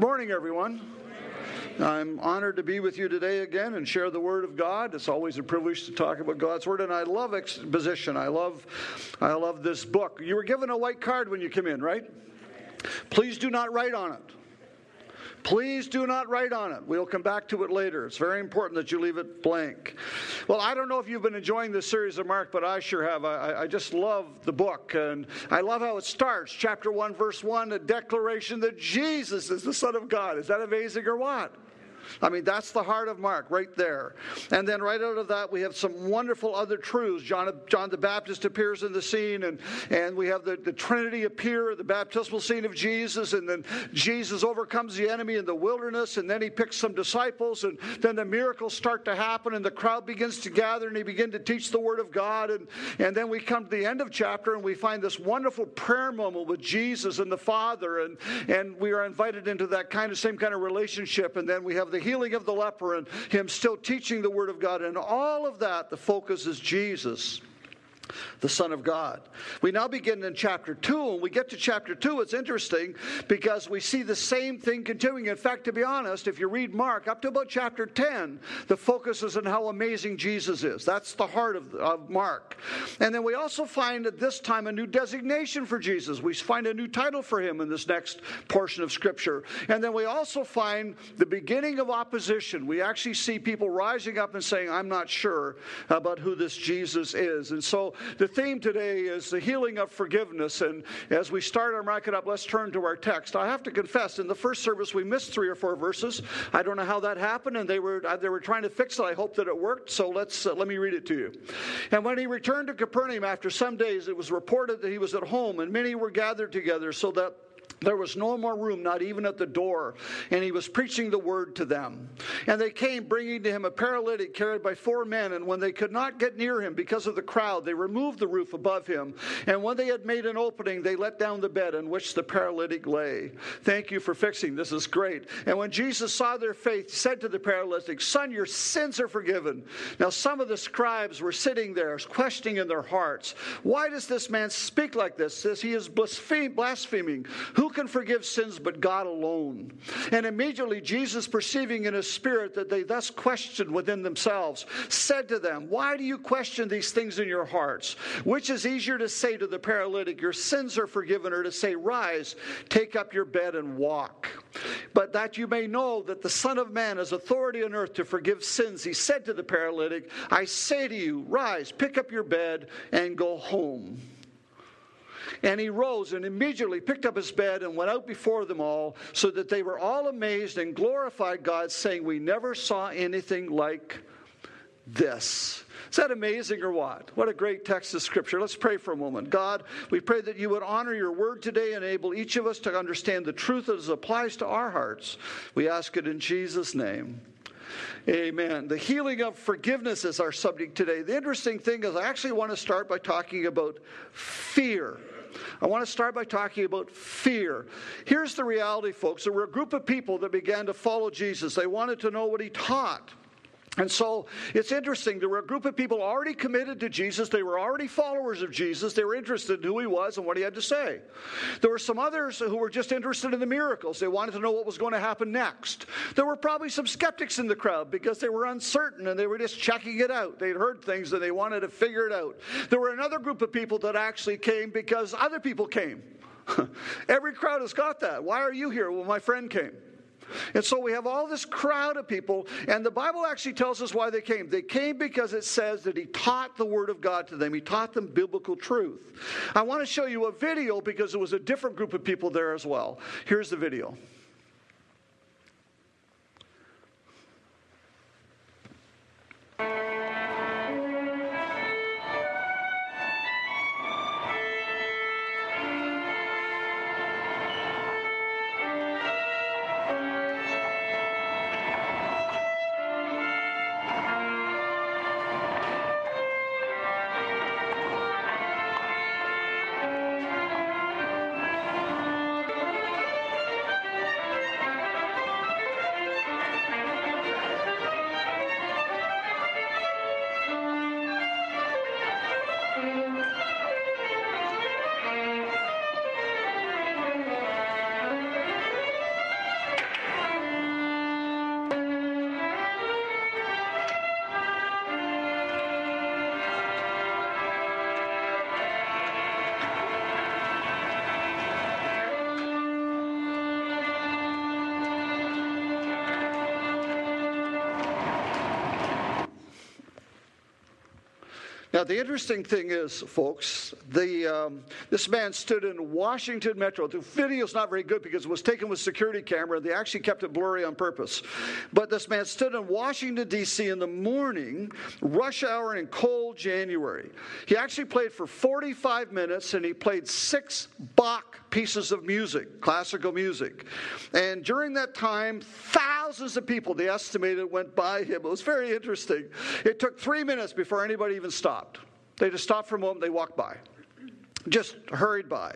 Morning, everyone. I'm honored to be with you today again and share the Word of God. It's always a privilege to talk about God's Word, and I love exposition. I love, I love this book. You were given a white card when you came in, right? Please do not write on it. Please do not write on it. We'll come back to it later. It's very important that you leave it blank. Well, I don't know if you've been enjoying this series of Mark, but I sure have. I, I just love the book, and I love how it starts. Chapter 1, verse 1, a declaration that Jesus is the Son of God. Is that amazing or what? I mean, that's the heart of Mark right there. And then right out of that, we have some wonderful other truths. John, John the Baptist appears in the scene, and, and we have the, the Trinity appear, the baptismal scene of Jesus, and then Jesus overcomes the enemy in the wilderness, and then he picks some disciples, and then the miracles start to happen, and the crowd begins to gather, and he begins to teach the Word of God. And, and then we come to the end of chapter, and we find this wonderful prayer moment with Jesus and the Father, and, and we are invited into that kind of same kind of relationship. And then we have the healing of the leper and him still teaching the Word of God. And all of that, the focus is Jesus the Son of God. We now begin in chapter 2, and we get to chapter 2. It's interesting because we see the same thing continuing. In fact, to be honest, if you read Mark up to about chapter 10, the focus is on how amazing Jesus is. That's the heart of, of Mark. And then we also find at this time a new designation for Jesus. We find a new title for him in this next portion of Scripture. And then we also find the beginning of opposition. We actually see people rising up and saying, I'm not sure about who this Jesus is. And so the theme today is the healing of forgiveness. And as we start our mark it up, let's turn to our text. I have to confess, in the first service, we missed three or four verses. I don't know how that happened, and they were, uh, they were trying to fix it. I hope that it worked. So let's, uh, let me read it to you. And when he returned to Capernaum after some days, it was reported that he was at home, and many were gathered together, so that there was no more room, not even at the door, and he was preaching the word to them. And they came, bringing to him a paralytic carried by four men. And when they could not get near him because of the crowd, they removed the roof above him. And when they had made an opening, they let down the bed in which the paralytic lay. Thank you for fixing. This is great. And when Jesus saw their faith, he said to the paralytic, Son, your sins are forgiven. Now, some of the scribes were sitting there, questioning in their hearts, Why does this man speak like this? Says he is blaspheming. Who can forgive sins but God alone? And immediately Jesus, perceiving in his spirit that they thus questioned within themselves, said to them, Why do you question these things in your hearts? Which is easier to say to the paralytic, Your sins are forgiven, or to say, Rise, take up your bed and walk? But that you may know that the Son of Man has authority on earth to forgive sins, he said to the paralytic, I say to you, Rise, pick up your bed, and go home. And he rose and immediately picked up his bed and went out before them all, so that they were all amazed and glorified God, saying, We never saw anything like this. Is that amazing or what? What a great text of Scripture. Let's pray for a moment. God, we pray that you would honor your word today, and enable each of us to understand the truth as it applies to our hearts. We ask it in Jesus' name. Amen. The healing of forgiveness is our subject today. The interesting thing is, I actually want to start by talking about fear. I want to start by talking about fear. Here's the reality, folks. There were a group of people that began to follow Jesus, they wanted to know what he taught. And so it's interesting. There were a group of people already committed to Jesus. They were already followers of Jesus. They were interested in who he was and what he had to say. There were some others who were just interested in the miracles. They wanted to know what was going to happen next. There were probably some skeptics in the crowd because they were uncertain and they were just checking it out. They'd heard things and they wanted to figure it out. There were another group of people that actually came because other people came. Every crowd has got that. Why are you here? Well, my friend came. And so we have all this crowd of people, and the Bible actually tells us why they came. They came because it says that He taught the Word of God to them, He taught them biblical truth. I want to show you a video because it was a different group of people there as well. Here's the video. Now, the interesting thing is, folks, the, um, this man stood in Washington Metro. The video's not very good because it was taken with security camera. They actually kept it blurry on purpose. But this man stood in Washington, D.C. in the morning, rush hour in cold January. He actually played for 45 minutes and he played six Bach pieces of music, classical music. And during that time, thousands of people, they estimated, went by him. It was very interesting. It took three minutes before anybody even stopped. They just stopped for a moment, they walked by just hurried by.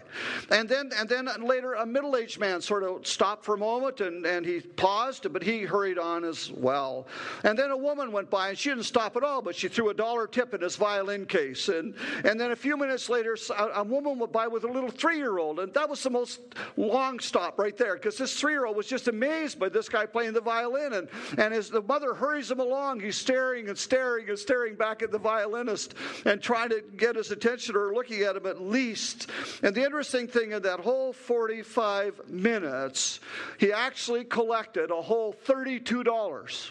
And then, and then later, a middle aged man sort of stopped for a moment and, and he paused, but he hurried on as well. And then a woman went by and she didn't stop at all, but she threw a dollar tip in his violin case. And, and then a few minutes later, a, a woman went by with a little three year old. And that was the most long stop right there because this three year old was just amazed by this guy playing the violin. And, and as the mother hurries him along, he's staring and staring and staring back at the violinist and trying to get his attention or looking at him at least. And the interesting thing in that whole 45 minutes, he actually collected a whole $32.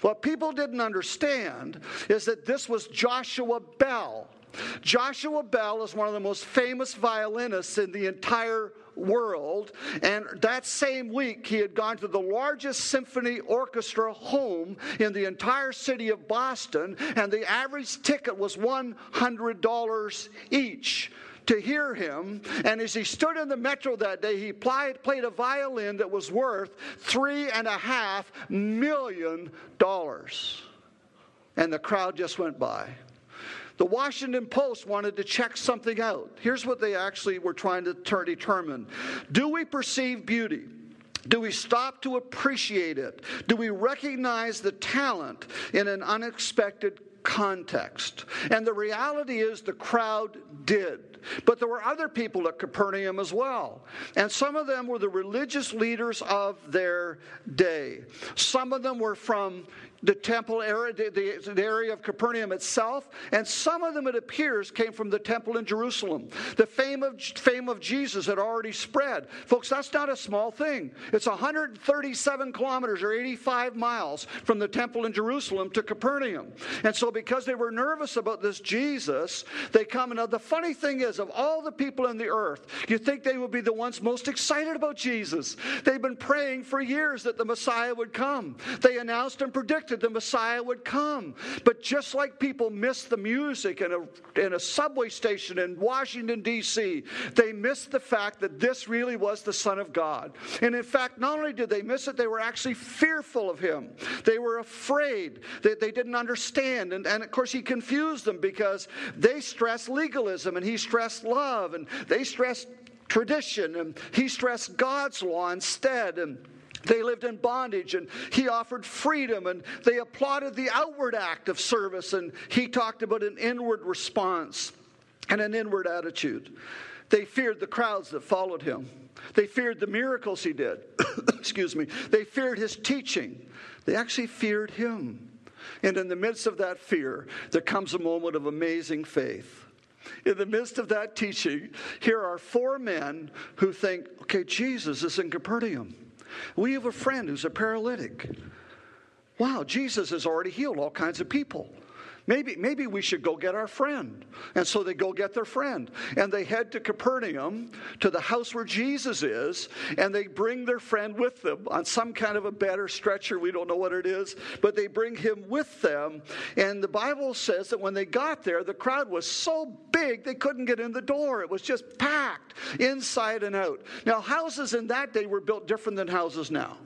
What people didn't understand is that this was Joshua Bell. Joshua Bell is one of the most famous violinists in the entire world. And that same week, he had gone to the largest symphony orchestra home in the entire city of Boston, and the average ticket was $100 each to hear him. And as he stood in the metro that day, he played, played a violin that was worth three and a half million dollars. And the crowd just went by. The Washington Post wanted to check something out. Here's what they actually were trying to determine Do we perceive beauty? Do we stop to appreciate it? Do we recognize the talent in an unexpected context? And the reality is the crowd did. But there were other people at Capernaum as well. And some of them were the religious leaders of their day. Some of them were from the temple area, the, the, area of Capernaum itself, and some of them, it appears, came from the temple in Jerusalem. The fame of, fame of Jesus had already spread. Folks, that's not a small thing. It's 137 kilometers or 85 miles from the temple in Jerusalem to Capernaum. And so, because they were nervous about this Jesus, they come. Now, the funny thing is, of all the people in the earth, you think they would be the ones most excited about Jesus. They've been praying for years that the Messiah would come. They announced and predicted the Messiah would come. But just like people missed the music in a, in a subway station in Washington, D.C., they missed the fact that this really was the Son of God. And in fact, not only did they miss it, they were actually fearful of him. They were afraid that they didn't understand. And, and of course, he confused them because they stressed legalism and he stressed love and they stressed tradition and he stressed God's law instead. And they lived in bondage and he offered freedom and they applauded the outward act of service and he talked about an inward response and an inward attitude. They feared the crowds that followed him. They feared the miracles he did. Excuse me. They feared his teaching. They actually feared him. And in the midst of that fear, there comes a moment of amazing faith. In the midst of that teaching, here are four men who think, okay, Jesus is in Capernaum. We have a friend who's a paralytic. Wow, Jesus has already healed all kinds of people. Maybe, maybe we should go get our friend. And so they go get their friend. And they head to Capernaum, to the house where Jesus is, and they bring their friend with them on some kind of a bed or stretcher. We don't know what it is, but they bring him with them. And the Bible says that when they got there, the crowd was so big they couldn't get in the door. It was just packed inside and out. Now, houses in that day were built different than houses now.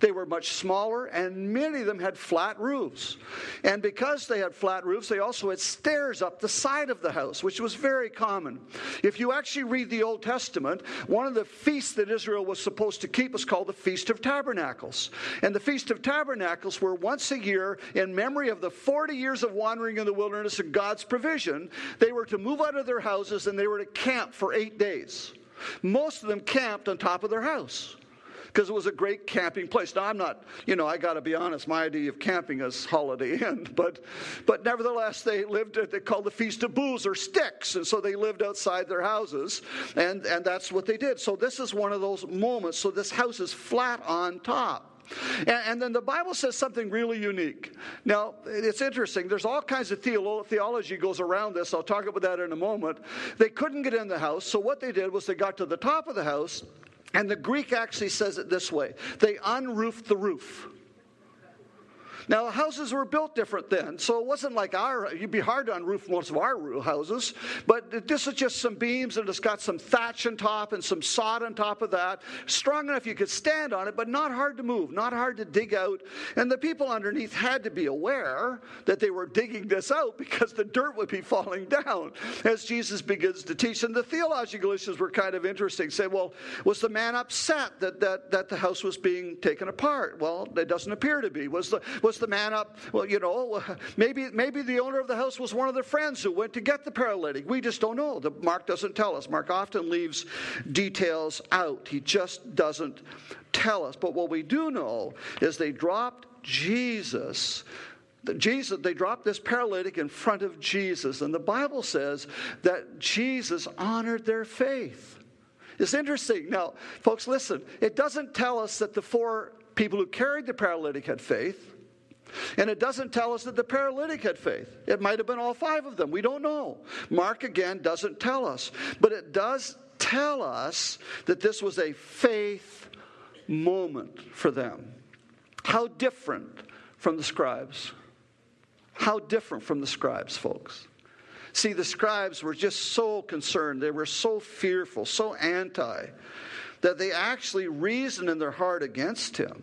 They were much smaller, and many of them had flat roofs. And because they had flat roofs, they also had stairs up the side of the house, which was very common. If you actually read the Old Testament, one of the feasts that Israel was supposed to keep was called the Feast of Tabernacles. And the Feast of Tabernacles were once a year in memory of the 40 years of wandering in the wilderness and God's provision. They were to move out of their houses and they were to camp for eight days. Most of them camped on top of their house because it was a great camping place. Now, I'm not, you know, I got to be honest, my idea of camping is Holiday Inn, but, but nevertheless, they lived, at they called the Feast of Booths or Sticks, and so they lived outside their houses, and, and that's what they did. So this is one of those moments. So this house is flat on top. And, and, then the Bible says something really unique. Now, it's interesting. There's all kinds of theolo- theology goes around this. I'll talk about that in a moment. They couldn't get in the house, so what they did was they got to the top of the house, and the Greek actually says it this way they unroofed the roof. Now, the houses were built different then, so it wasn't like our, you'd be hard to unroof most of our houses, but this is just some beams and it's got some thatch on top and some sod on top of that. Strong enough you could stand on it, but not hard to move, not hard to dig out. And the people underneath had to be aware that they were digging this out because the dirt would be falling down as Jesus begins to teach. And the theological issues were kind of interesting. Say, well, was the man upset that, that, that the house was being taken apart? Well, it doesn't appear to be. Was the, was was the man up? Well, you know, maybe, maybe the owner of the house was one of the friends who went to get the paralytic. We just don't know. The, Mark doesn't tell us. Mark often leaves details out, he just doesn't tell us. But what we do know is they dropped Jesus Jesus, they dropped this paralytic in front of Jesus, and the Bible says that Jesus honored their faith. It's interesting. Now, folks, listen, it doesn't tell us that the four people who carried the paralytic had faith. And it doesn't tell us that the paralytic had faith. It might have been all five of them. We don't know. Mark, again, doesn't tell us. But it does tell us that this was a faith moment for them. How different from the scribes? How different from the scribes, folks? See, the scribes were just so concerned. They were so fearful, so anti, that they actually reasoned in their heart against him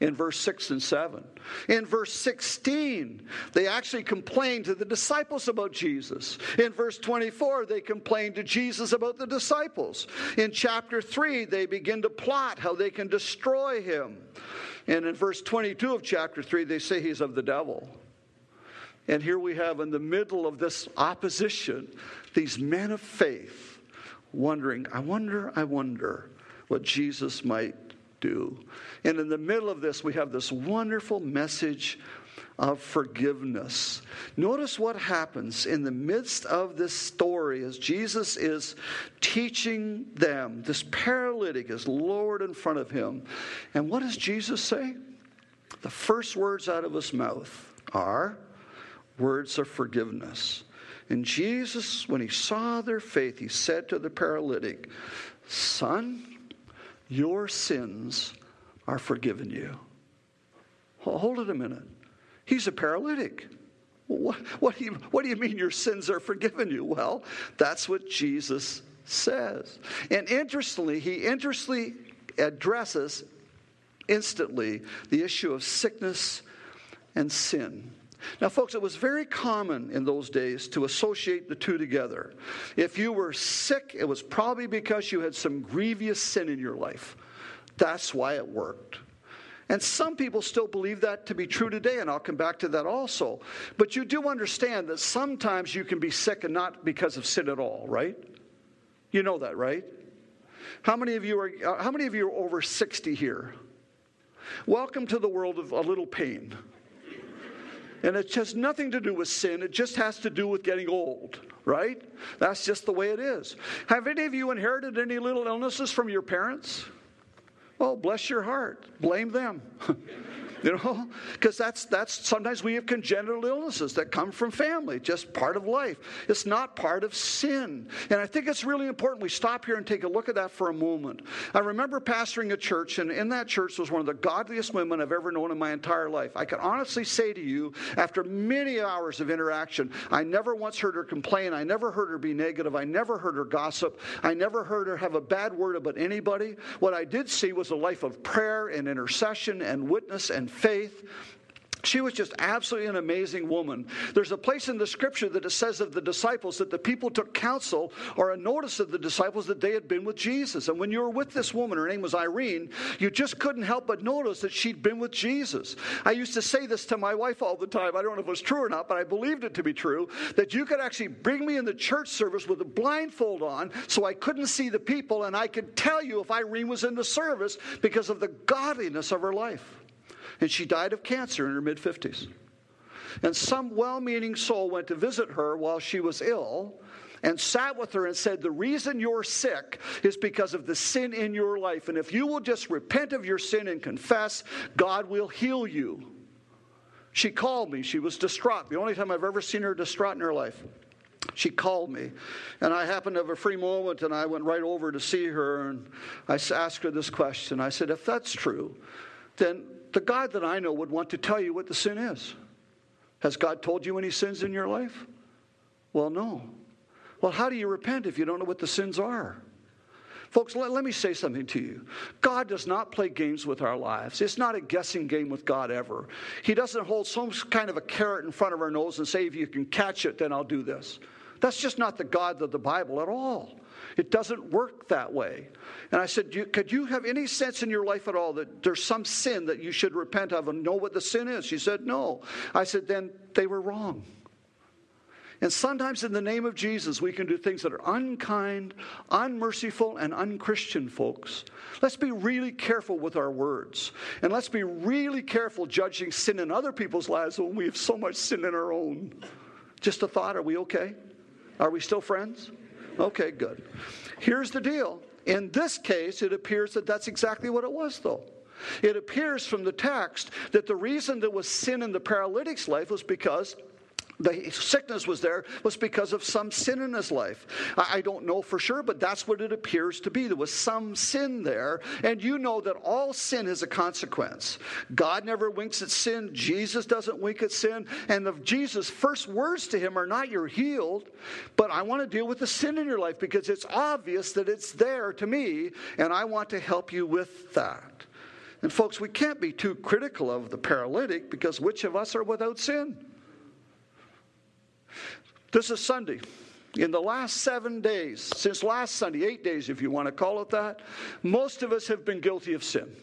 in verse 6 and 7. In verse 16, they actually complained to the disciples about Jesus. In verse 24, they complained to Jesus about the disciples. In chapter 3, they begin to plot how they can destroy him. And in verse 22 of chapter 3, they say he's of the devil. And here we have in the middle of this opposition these men of faith wondering, I wonder, I wonder what Jesus might do. And in the middle of this, we have this wonderful message of forgiveness. Notice what happens in the midst of this story as Jesus is teaching them. This paralytic is lowered in front of him. And what does Jesus say? The first words out of his mouth are words of forgiveness. And Jesus, when he saw their faith, he said to the paralytic, Son, your sins are forgiven you. Hold it a minute. He's a paralytic. What, what, do you, what do you mean your sins are forgiven you? Well, that's what Jesus says. And interestingly, he interestingly addresses instantly the issue of sickness and sin. Now, folks, it was very common in those days to associate the two together. If you were sick, it was probably because you had some grievous sin in your life. That's why it worked. And some people still believe that to be true today, and I'll come back to that also. But you do understand that sometimes you can be sick and not because of sin at all, right? You know that, right? How many of you are uh, how many of you are over 60 here? Welcome to the world of a little pain. And it has nothing to do with sin, it just has to do with getting old, right? That's just the way it is. Have any of you inherited any little illnesses from your parents? Oh, bless your heart. Blame them. You know, because that's that's sometimes we have congenital illnesses that come from family, just part of life. It's not part of sin. And I think it's really important we stop here and take a look at that for a moment. I remember pastoring a church, and in that church was one of the godliest women I've ever known in my entire life. I can honestly say to you, after many hours of interaction, I never once heard her complain. I never heard her be negative. I never heard her gossip. I never heard her have a bad word about anybody. What I did see was a life of prayer and intercession and witness and faith she was just absolutely an amazing woman. There's a place in the scripture that it says of the disciples that the people took counsel or a notice of the disciples that they had been with Jesus. And when you were with this woman, her name was Irene, you just couldn't help but notice that she'd been with Jesus. I used to say this to my wife all the time. I don't know if it was true or not, but I believed it to be true that you could actually bring me in the church service with a blindfold on so I couldn't see the people and I could tell you if Irene was in the service because of the godliness of her life and she died of cancer in her mid 50s. And some well meaning soul went to visit her while she was ill and sat with her and said, The reason you're sick is because of the sin in your life. And if you will just repent of your sin and confess, God will heal you. She called me. She was distraught. The only time I've ever seen her distraught in her life. She called me, and I happened to have a free moment, and I went right over to see her, and I asked her this question. I said, If that's true, then the God that I know would want to tell you what the sin is. Has God told you any sins in your life? Well, no. Well, how do you repent if you don't know what the sins are? Folks, let, let, me say something to you. God does not play games with our lives. It's not a guessing game with God ever. He doesn't hold some kind of a carrot in front of our nose and say, if you can catch it, then I'll do this. That's just not the God of the Bible at all. It doesn't work that way. And I said, Could you have any sense in your life at all that there's some sin that you should repent of and know what the sin is? She said, No. I said, Then they were wrong. And sometimes, in the name of Jesus, we can do things that are unkind, unmerciful, and unchristian, folks. Let's be really careful with our words. And let's be really careful judging sin in other people's lives when we have so much sin in our own. Just a thought are we okay? Are we still friends? Okay, good. Here's the deal. In this case, it appears that that's exactly what it was, though. It appears from the text that the reason there was sin in the paralytic's life was because the sickness was there was because of some sin in his life. I don't know for sure, but that's what it appears to be. There was some sin there, and you know that all sin has a consequence. God never winks at sin, Jesus doesn't wink at sin, and the Jesus' first words to him are not you're healed, but I want to deal with the sin in your life because it's obvious that it's there to me, and I want to help you with that. And folks, we can't be too critical of the paralytic because which of us are without sin? This is Sunday. In the last seven days, since last Sunday, eight days if you want to call it that, most of us have been guilty of sin.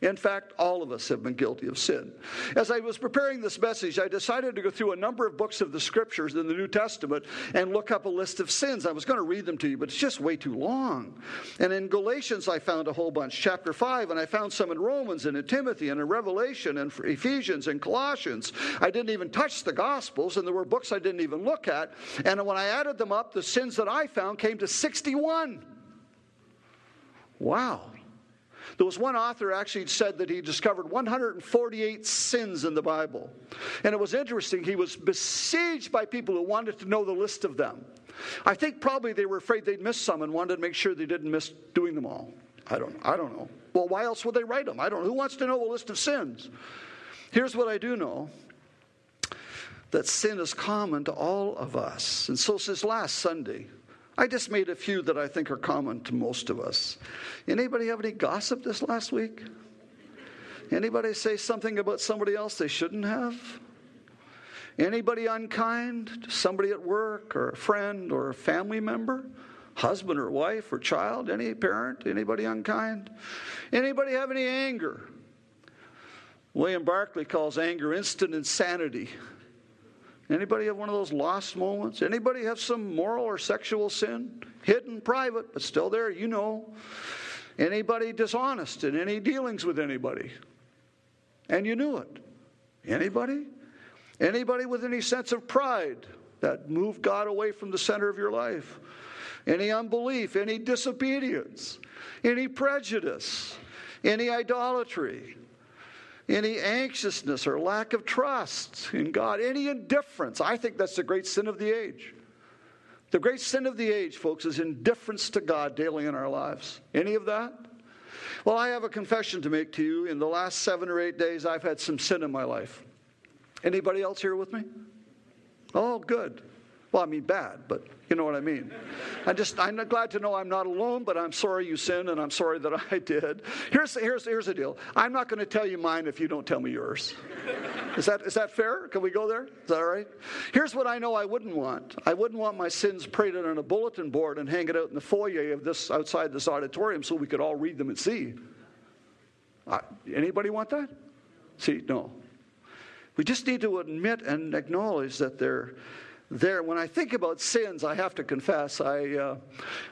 In fact, all of us have been guilty of sin. As I was preparing this message, I decided to go through a number of books of the scriptures in the New Testament and look up a list of sins. I was going to read them to you, but it's just way too long. And in Galatians, I found a whole bunch, chapter 5, and I found some in Romans and in Timothy and in Revelation and Ephesians and Colossians. I didn't even touch the Gospels, and there were books I didn't even look at. And when I added them up, the sins that I found came to 61. Wow. There was one author actually said that he discovered 148 sins in the Bible. And it was interesting. He was besieged by people who wanted to know the list of them. I think probably they were afraid they'd miss some and wanted to make sure they didn't miss doing them all. I don't, I don't know. Well, why else would they write them? I don't know. Who wants to know a list of sins? Here's what I do know that sin is common to all of us. And so, since last Sunday, I just made a few that I think are common to most of us. Anybody have any gossip this last week? Anybody say something about somebody else they shouldn't have? Anybody unkind to somebody at work or a friend or a family member? Husband or wife or child? Any parent? Anybody unkind? Anybody have any anger? William Barclay calls anger instant insanity. Anybody have one of those lost moments? Anybody have some moral or sexual sin? Hidden, private, but still there, you know. Anybody dishonest in any dealings with anybody? And you knew it. Anybody? Anybody with any sense of pride that moved God away from the center of your life? Any unbelief, any disobedience, any prejudice, any idolatry, any anxiousness or lack of trust in God, any indifference. I think that's the great sin of the age. The great sin of the age, folks, is indifference to God daily in our lives. Any of that? Well, I have a confession to make to you. In the last seven or eight days, I've had some sin in my life. Anybody else here with me? Oh, good. Well, I mean bad, but you know what I mean. I just I'm glad to know I'm not alone, but I'm sorry you sinned and I'm sorry that I did. Here's here's here's the deal. I'm not going to tell you mine if you don't tell me yours. Is that is that fair? Can we go there? Is that all right? Here's what I know I wouldn't want. I wouldn't want my sins printed on a bulletin board and hang it out in the foyer of this outside this auditorium so we could all read them and see. Uh, anybody want that? See, no. We just need to admit and acknowledge that they're there. When I think about sins, I have to confess, I, uh,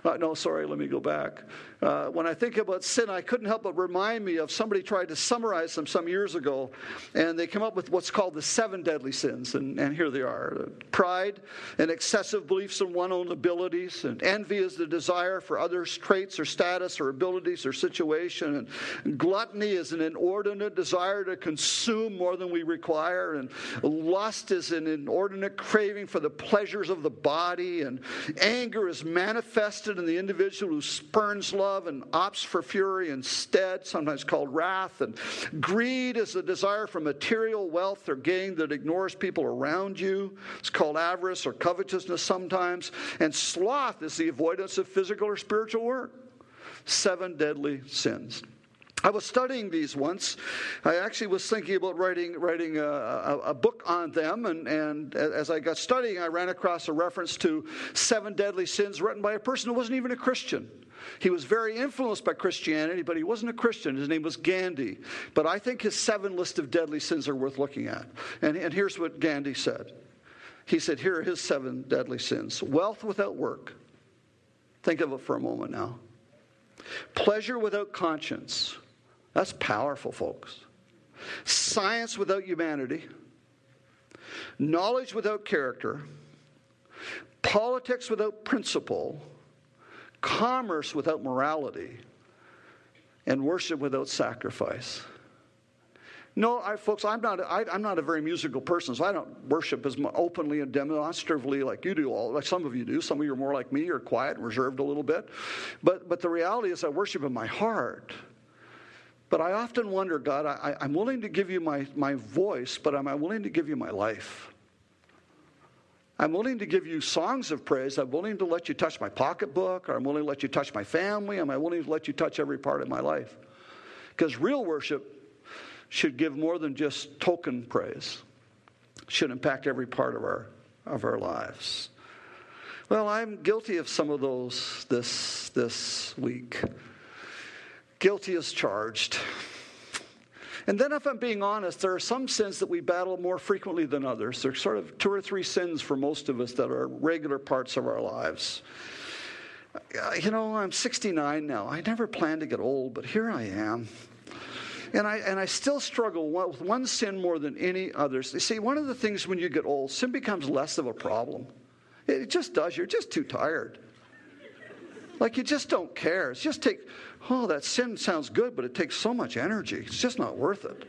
uh, no, sorry, let me go back. Uh, when I think about sin, I couldn't help but remind me of somebody tried to summarize them some years ago, and they came up with what's called the seven deadly sins, and, and here they are. Pride and excessive beliefs in one's own abilities, and envy is the desire for others' traits or status or abilities or situation, and gluttony is an inordinate desire to consume more than we require, and lust is an inordinate craving for the pleasures of the body, and anger is manifested in the individual who spurns love love and opts for fury instead, sometimes called wrath. And greed is the desire for material wealth or gain that ignores people around you. It's called avarice or covetousness sometimes. And sloth is the avoidance of physical or spiritual work. Seven deadly sins. I was studying these once. I actually was thinking about writing, writing a, a, a, book on them, and, and as I got studying, I ran across a reference to seven deadly sins written by a person who wasn't even a Christian. He was very influenced by Christianity, but he wasn't a Christian. His name was Gandhi. But I think his seven list of deadly sins are worth looking at. And, and here's what Gandhi said He said, Here are his seven deadly sins wealth without work. Think of it for a moment now. Pleasure without conscience that's powerful, folks. Science without humanity, knowledge without character, politics without principle, commerce without morality, and worship without sacrifice. No, I, folks, I'm not, I, am not a very musical person, so I don't worship as openly and demonstratively like you do, all, like some of you do. Some of you are more like me, you're quiet and reserved a little bit. But, but the reality is, I worship in my heart. But I often wonder, God, I, am willing to give you my, my voice, but am I willing to give you my life? I'm willing to give you songs of praise. I'm willing to let you touch my pocketbook, or I'm willing to let you touch my family. Am I willing to let you touch every part of my life? Because real worship should give more than just token praise, should impact every part of our, of our lives. Well, I'm guilty of some of those this, this week. Guilty as charged. And then, if I'm being honest, there are some sins that we battle more frequently than others. There's sort of two or three sins for most of us that are regular parts of our lives. Uh, you know, I'm 69 now. I never planned to get old, but here I am. And I, and I still struggle with one sin more than any others. You see, one of the things when you get old, sin becomes less of a problem. It just does. You're just too tired. Like you just don't care. It's just take, oh, that sin sounds good, but it takes so much energy. It's just not worth it.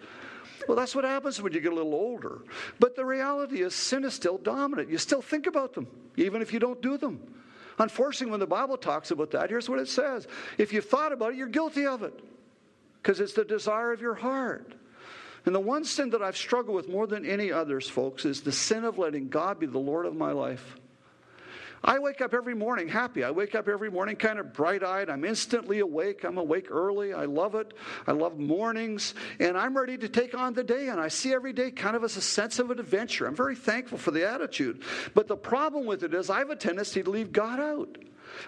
Well, that's what happens when you get a little older. But the reality is, sin is still dominant. You still think about them, even if you don't do them. Unfortunately, when the Bible talks about that, here's what it says If you've thought about it, you're guilty of it because it's the desire of your heart. And the one sin that I've struggled with more than any others, folks, is the sin of letting God be the Lord of my life. I wake up every morning happy. I wake up every morning kind of bright eyed. I'm instantly awake. I'm awake early. I love it. I love mornings. And I'm ready to take on the day. And I see every day kind of as a sense of an adventure. I'm very thankful for the attitude. But the problem with it is I have a tendency to leave God out.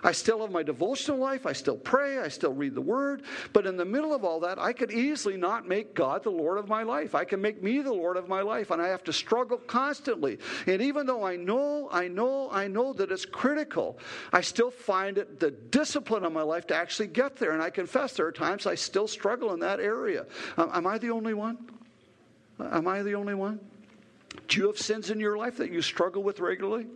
I still have my devotional life. I still pray. I still read the Word. But in the middle of all that, I could easily not make God the Lord of my life. I can make me the Lord of my life. And I have to struggle constantly. And even though I know, I know, I know that it's critical, I still find it the discipline of my life to actually get there. And I confess there are times I still struggle in that area. Um, am I the only one? Am I the only one? Do you have sins in your life that you struggle with regularly?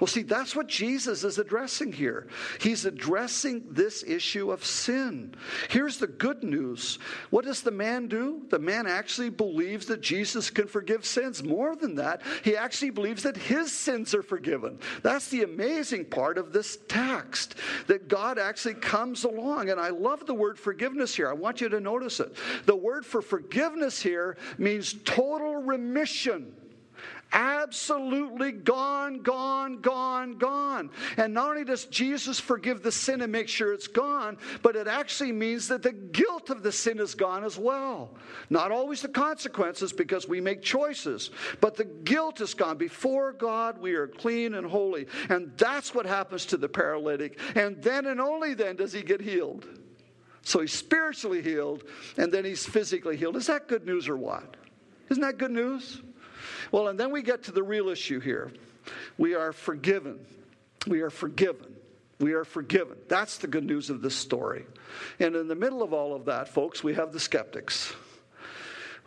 Well, see, that's what Jesus is addressing here. He's addressing this issue of sin. Here's the good news. What does the man do? The man actually believes that Jesus can forgive sins. More than that, he actually believes that his sins are forgiven. That's the amazing part of this text, that God actually comes along. And I love the word forgiveness here. I want you to notice it. The word for forgiveness here means total remission absolutely gone, gone, gone, gone. And not only does Jesus forgive the sin and make sure it's gone, but it actually means that the guilt of the sin is gone as well. Not always the consequences because we make choices, but the guilt is gone. Before God, we are clean and holy. And that's what happens to the paralytic. And then and only then does he get healed. So he's spiritually healed, and then he's physically healed. Is that good news or what? Isn't that good news? Well, and then we get to the real issue here. We are forgiven. We are forgiven. We are forgiven. That's the good news of this story. And in the middle of all of that, folks, we have the skeptics.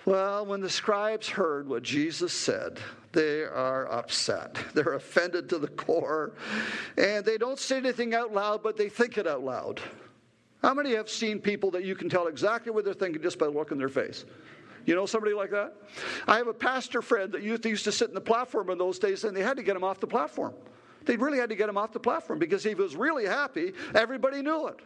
Well, when the scribes heard what Jesus said, they are upset. They're offended to the core. And they don't say anything out loud, but they think it out loud. How many have seen people that you can tell exactly what they're thinking just by the look in their face? You know somebody like that? I have a pastor friend that used to sit in the platform in those days, and they had to get him off the platform. They really had to get him off the platform because if he was really happy, everybody knew it.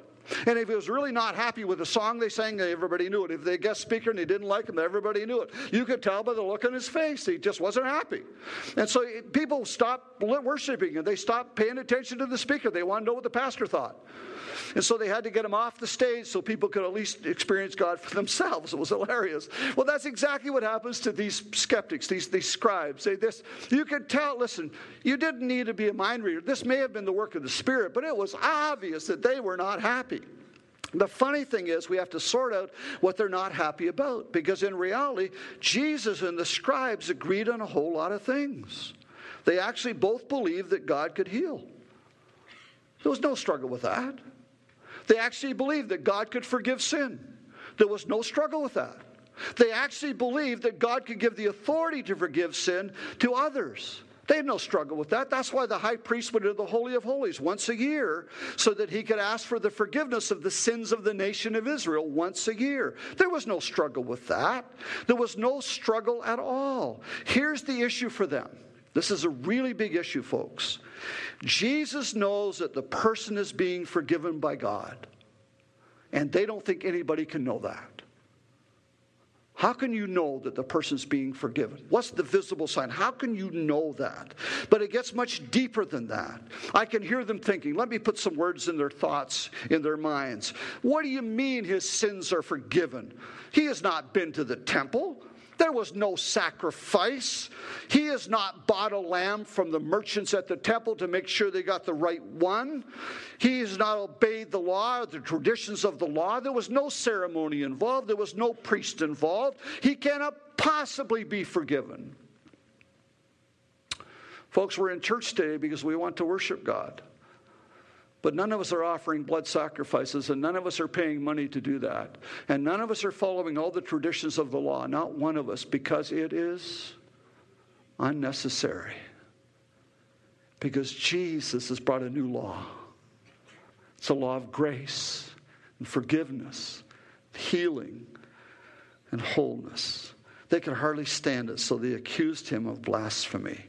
And if he was really not happy with the song they sang, everybody knew it. If they guest speaker and he didn't like him, everybody knew it. You could tell by the look on his face. He just wasn't happy. And so people stopped worshiping and they stopped paying attention to the speaker. They wanted to know what the pastor thought. And so they had to get him off the stage so people could at least experience God for themselves. It was hilarious. Well, that's exactly what happens to these skeptics, these, these scribes. Say this, you could tell, listen, you didn't need to be a mind reader. This may have been the work of the Spirit, but it was obvious that they were not happy. The funny thing is, we have to sort out what they're not happy about because in reality, Jesus and the scribes agreed on a whole lot of things. They actually both believed that God could heal. There was no struggle with that. They actually believed that God could forgive sin. There was no struggle with that. They actually believed that God could give the authority to forgive sin to others. They had no struggle with that. That's why the high priest went to the Holy of Holies once a year so that he could ask for the forgiveness of the sins of the nation of Israel once a year. There was no struggle with that. There was no struggle at all. Here's the issue for them this is a really big issue, folks. Jesus knows that the person is being forgiven by God, and they don't think anybody can know that. How can you know that the person's being forgiven? What's the visible sign? How can you know that? But it gets much deeper than that. I can hear them thinking, let me put some words in their thoughts, in their minds. What do you mean his sins are forgiven? He has not been to the temple. There was no sacrifice. He has not bought a lamb from the merchants at the temple to make sure they got the right one. He has not obeyed the law, the traditions of the law. There was no ceremony involved, there was no priest involved. He cannot possibly be forgiven. Folks, we're in church today because we want to worship God. But none of us are offering blood sacrifices, and none of us are paying money to do that. And none of us are following all the traditions of the law, not one of us, because it is unnecessary. Because Jesus has brought a new law. It's a law of grace and forgiveness, healing, and wholeness. They could hardly stand it, so they accused him of blasphemy.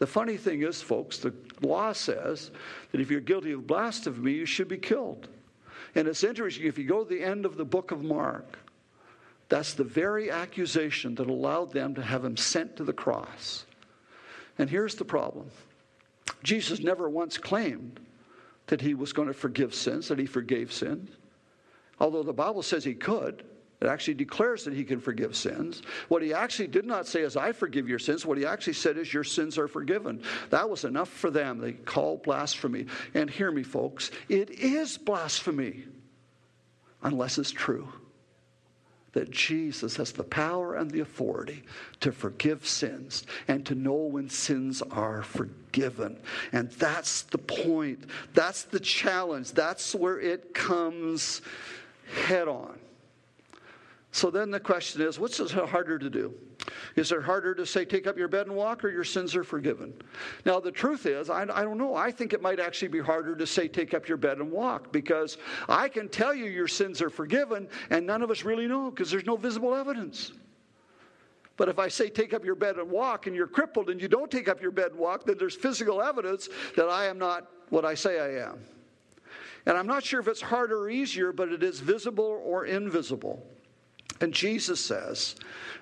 The funny thing is, folks, the law says that if you're guilty of blasphemy, you should be killed. And it's interesting, if you go to the end of the book of Mark, that's the very accusation that allowed them to have him sent to the cross. And here's the problem Jesus never once claimed that he was going to forgive sins, that he forgave sins. Although the Bible says he could, it actually declares that he can forgive sins. What he actually did not say is, I forgive your sins. What he actually said is, Your sins are forgiven. That was enough for them. They call blasphemy. And hear me, folks, it is blasphemy unless it's true that Jesus has the power and the authority to forgive sins and to know when sins are forgiven. And that's the point. That's the challenge. That's where it comes head on. So then the question is what's harder to do? Is it harder to say, take up your bed and walk, or your sins are forgiven? Now, the truth is, I, I, don't know. I think it might actually be harder to say, take up your bed and walk, because I can tell you your sins are forgiven, and none of us really know because there's no visible evidence. But if I say, take up your bed and walk, and you're crippled and you don't take up your bed and walk, then there's physical evidence that I am not what I say I am. And I'm not sure if it's harder or easier, but it is visible or invisible. And Jesus says,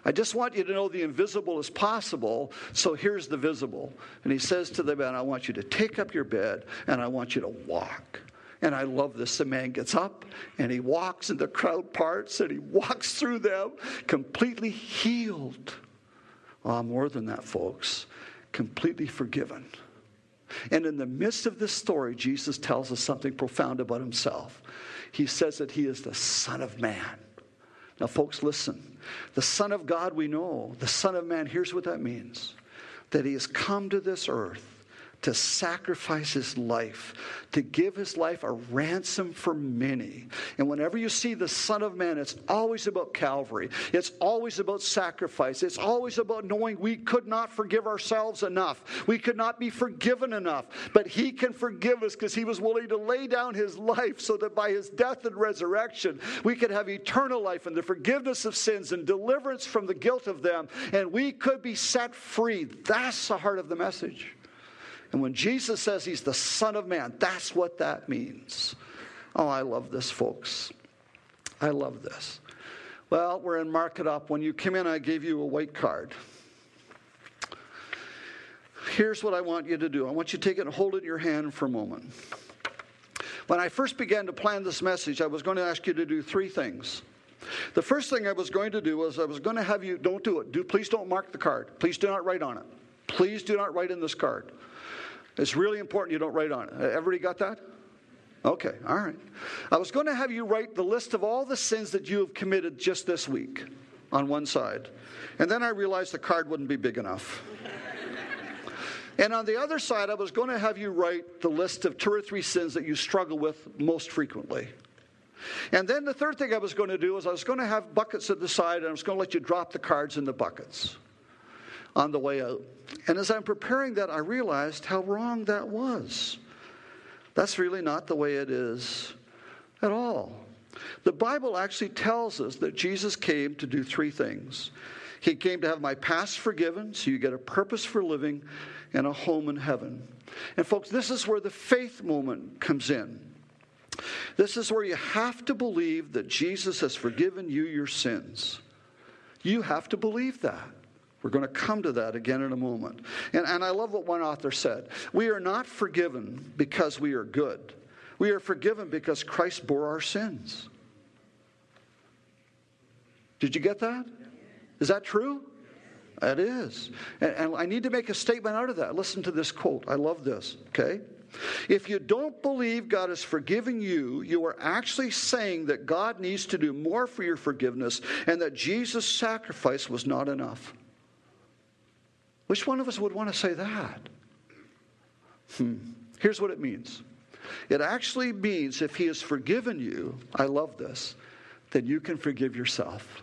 I just want you to know the invisible is possible, so here's the visible. And he says to the man, I want you to take up your bed and I want you to walk. And I love this. The man gets up and he walks, and the crowd parts, and he walks through them completely healed. Ah, more than that, folks, completely forgiven. And in the midst of this story, Jesus tells us something profound about himself. He says that he is the Son of Man. Now, folks, listen. The Son of God, we know. The Son of Man, here's what that means that he has come to this earth to sacrifice his life, to give his life a ransom for many. And whenever you see the Son of Man, it's always about Calvary. It's always about sacrifice. It's always about knowing we could not forgive ourselves enough. We could not be forgiven enough. But he can forgive us because he was willing to lay down his life so that by his death and resurrection, we could have eternal life and the forgiveness of sins and deliverance from the guilt of them. And we could be set free. That's the heart of the message. And when Jesus says he's the Son of Man, that's what that means. Oh, I love this, folks. I love this. Well, we're in Mark It Up. When you came in, I gave you a white card. Here's what I want you to do I want you to take it and hold it in your hand for a moment. When I first began to plan this message, I was going to ask you to do three things. The first thing I was going to do was I was going to have you, don't do it. Do, please don't mark the card. Please do not write on it. Please do not write in this card. It's really important you don't write on it. Uh, everybody got that? Okay, all right. I was going to have you write the list of all the sins that you have committed just this week on one side. And then I realized the card wouldn't be big enough. and on the other side, I was going to have you write the list of two or three sins that you struggle with most frequently. And then the third thing I was going to do is I was going to have buckets at the side and I was going to let you drop the cards in the buckets on the way out. And as I'm preparing that, I realized how wrong that was. That's really not the way it is at all. The Bible actually tells us that Jesus came to do three things. He came to have my past forgiven, so you get a purpose for living and a home in heaven. And, folks, this is where the faith moment comes in. This is where you have to believe that Jesus has forgiven you your sins. You have to believe that. We're going to come to that again in a moment. And, and I love what one author said We are not forgiven because we are good, we are forgiven because Christ bore our sins. Did you get that? Is that true? It is. And, and I need to make a statement out of that. Listen to this quote. I love this, okay? If you don't believe God has forgiven you, you are actually saying that God needs to do more for your forgiveness and that Jesus' sacrifice was not enough. Which one of us would want to say that? Hmm. Here's what it means it actually means if He has forgiven you, I love this, then you can forgive yourself.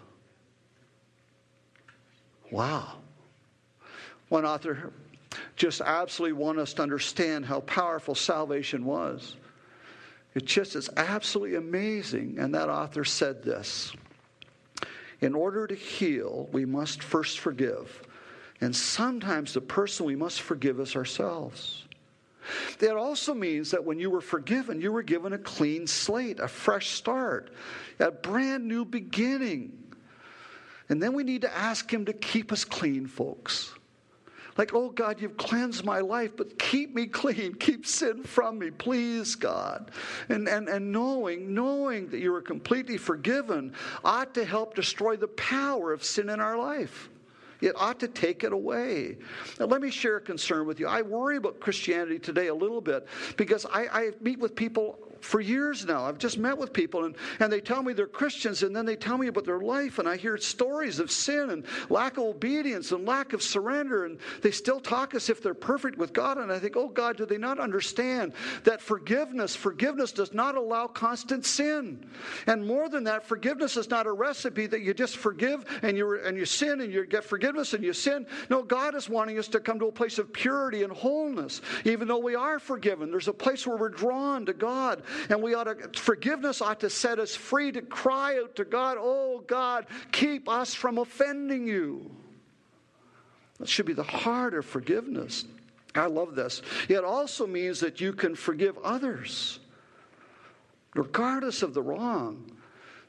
Wow. One author just absolutely wanted us to understand how powerful salvation was. It just is absolutely amazing. And that author said this In order to heal, we must first forgive. And sometimes the person we must forgive is ourselves. That also means that when you were forgiven, you were given a clean slate, a fresh start, a brand new beginning. And then we need to ask Him to keep us clean, folks. Like, oh God, you've cleansed my life, but keep me clean. Keep sin from me, please, God. And, and, and knowing, knowing that you are completely forgiven ought to help destroy the power of sin in our life. It ought to take it away. Now, let me share a concern with you. I worry about Christianity today a little bit because I, I meet with people for years now. I've just met with people and, and they tell me they're Christians and then they tell me about their life and I hear stories of sin and lack of obedience and lack of surrender and they still talk as if they're perfect with God and I think, oh God, do they not understand that forgiveness, forgiveness does not allow constant sin. And more than that, forgiveness is not a recipe that you just forgive and you and you sin and you get forgiveness and you sin. No, God is wanting us to come to a place of purity and wholeness. Even though we are forgiven, there's a place where we're drawn to God and we ought to, forgiveness ought to set us free to cry out to God, oh God, keep us from offending you. That should be the heart of forgiveness. I love this. It also means that you can forgive others, regardless of the wrong.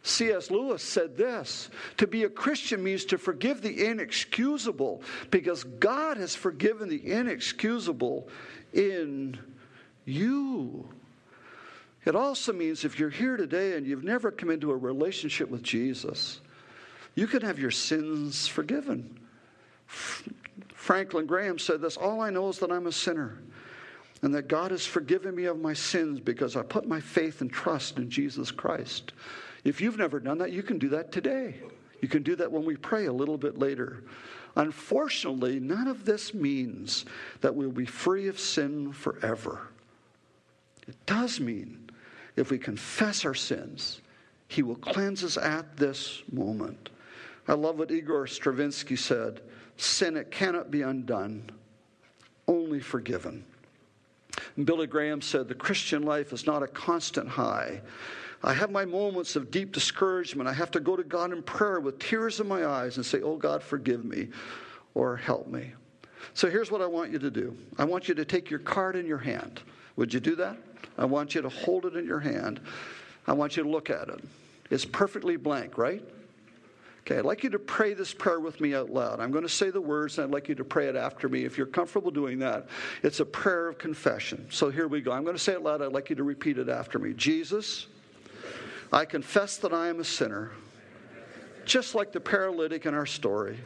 C.S. Lewis said this To be a Christian means to forgive the inexcusable because God has forgiven the inexcusable in you. It also means if you're here today and you've never come into a relationship with Jesus, you can have your sins forgiven. Franklin Graham said this All I know is that I'm a sinner and that God has forgiven me of my sins because I put my faith and trust in Jesus Christ. If you've never done that, you can do that today. You can do that when we pray a little bit later. Unfortunately, none of this means that we'll be free of sin forever. It does mean if we confess our sins, He will cleanse us at this moment. I love what Igor Stravinsky said sin, it cannot be undone, only forgiven. And Billy Graham said, The Christian life is not a constant high. I have my moments of deep discouragement. I have to go to God in prayer with tears in my eyes and say, Oh God, forgive me or help me. So here's what I want you to do I want you to take your card in your hand. Would you do that? I want you to hold it in your hand. I want you to look at it. It's perfectly blank, right? Okay, I'd like you to pray this prayer with me out loud. I'm going to say the words, and I'd like you to pray it after me. If you're comfortable doing that, it's a prayer of confession. So here we go. I'm going to say it loud. I'd like you to repeat it after me. Jesus, I confess that I am a sinner, just like the paralytic in our story.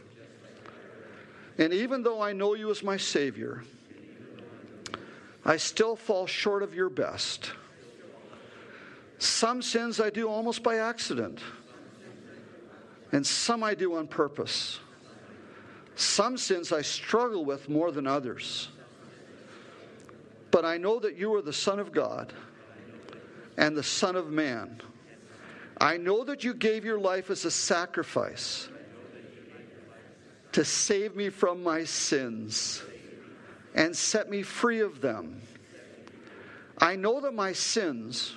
And even though I know you as my Savior, I still fall short of your best. Some sins I do almost by accident and some I do on purpose. Some sins I struggle with more than others. But I know that you are the Son of God and the Son of Man. I know that you gave your life as a sacrifice to save me from my sins and set me free of them. I know that my sins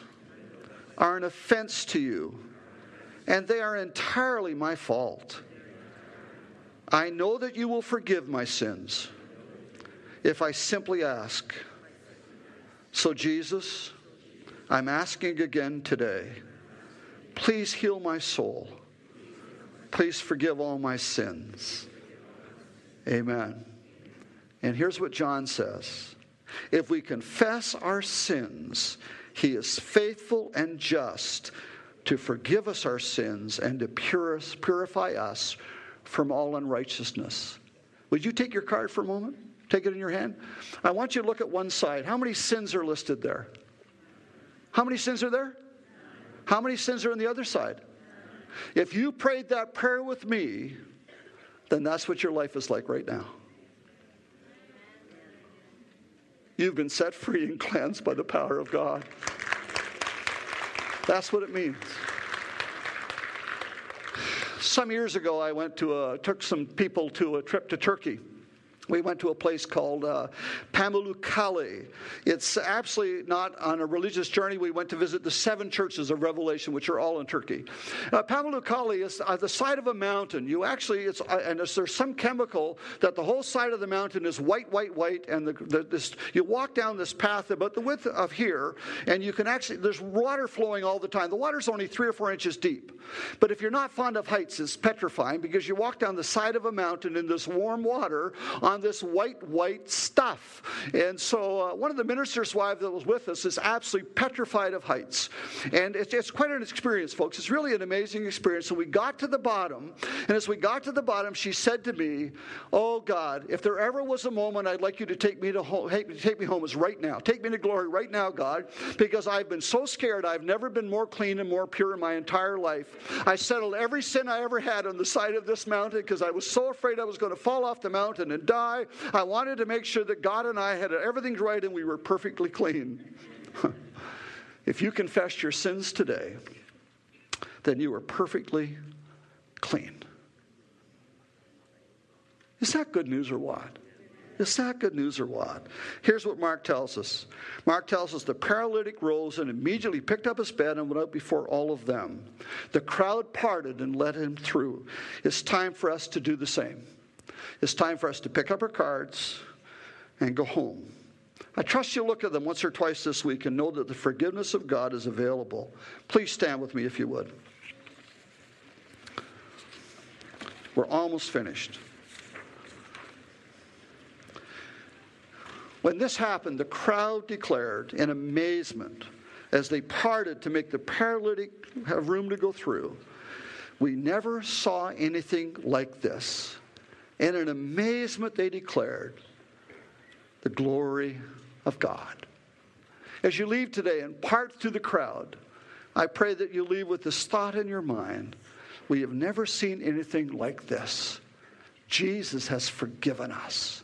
are an offense to you and they are entirely my fault. I know that you will forgive my sins if I simply ask. So, Jesus, I'm asking again today please heal my soul. Please forgive all my sins. Amen. And here's what John says If we confess our sins, he is faithful and just to forgive us our sins and to purify us from all unrighteousness. Would you take your card for a moment? Take it in your hand. I want you to look at one side. How many sins are listed there? How many sins are there? How many sins are on the other side? If you prayed that prayer with me, then that's what your life is like right now. You've been set free and cleansed by the power of God. That's what it means. Some years ago, I went to a, took some people to a trip to Turkey we went to a place called uh, Pamukkale. It's absolutely not on a religious journey. We went to visit the seven churches of Revelation, which are all in Turkey. Uh, Pamukkale is the side of a mountain. You actually, it's uh, and there's some chemical that the whole side of the mountain is white, white, white, and the, the, this you walk down this path about the width of here, and you can actually there's water flowing all the time. The water's only three or four inches deep, but if you're not fond of heights, it's petrifying because you walk down the side of a mountain in this warm water on this white, white stuff. And so uh, one of the minister's wives that was with us is absolutely petrified of heights. And it's, it's quite an experience, folks. It's really an amazing experience. So we got to the bottom, and as we got to the bottom, she said to me, Oh God, if there ever was a moment I'd like you to take me to home, take me home is right now. Take me to glory right now, God, because I've been so scared. I've never been more clean and more pure in my entire life. I settled every sin I ever had on the side of this mountain because I was so afraid I was going to fall off the mountain and die. I wanted to make sure that God and I had everything right and we were perfectly clean. if you confess your sins today, then you are perfectly clean. Is that good news or what? Is that good news or what? Here's what Mark tells us Mark tells us the paralytic rose and immediately picked up his bed and went out before all of them. The crowd parted and let him through. It's time for us to do the same. It's time for us to pick up our cards and go home. I trust you'll look at them once or twice this week and know that the forgiveness of God is available. Please stand with me if you would. We're almost finished. When this happened, the crowd declared in amazement as they parted to make the paralytic have room to go through. We never saw anything like this. And in amazement, they declared the glory of God. As you leave today and part through the crowd, I pray that you leave with this thought in your mind We have never seen anything like this. Jesus has forgiven us,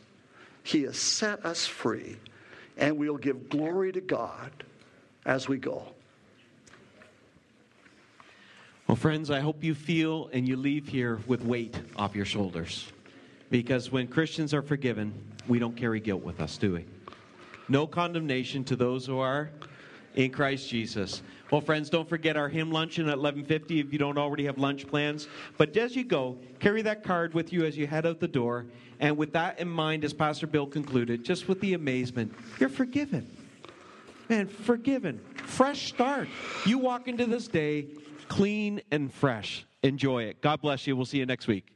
He has set us free, and we'll give glory to God as we go. Well, friends, I hope you feel and you leave here with weight off your shoulders. Because when Christians are forgiven, we don't carry guilt with us, do we? No condemnation to those who are in Christ Jesus. Well, friends, don't forget our hymn luncheon at 11:50 if you don't already have lunch plans. But as you go, carry that card with you as you head out the door. And with that in mind, as Pastor Bill concluded, just with the amazement, you're forgiven. Man, forgiven. Fresh start. You walk into this day clean and fresh. Enjoy it. God bless you. We'll see you next week.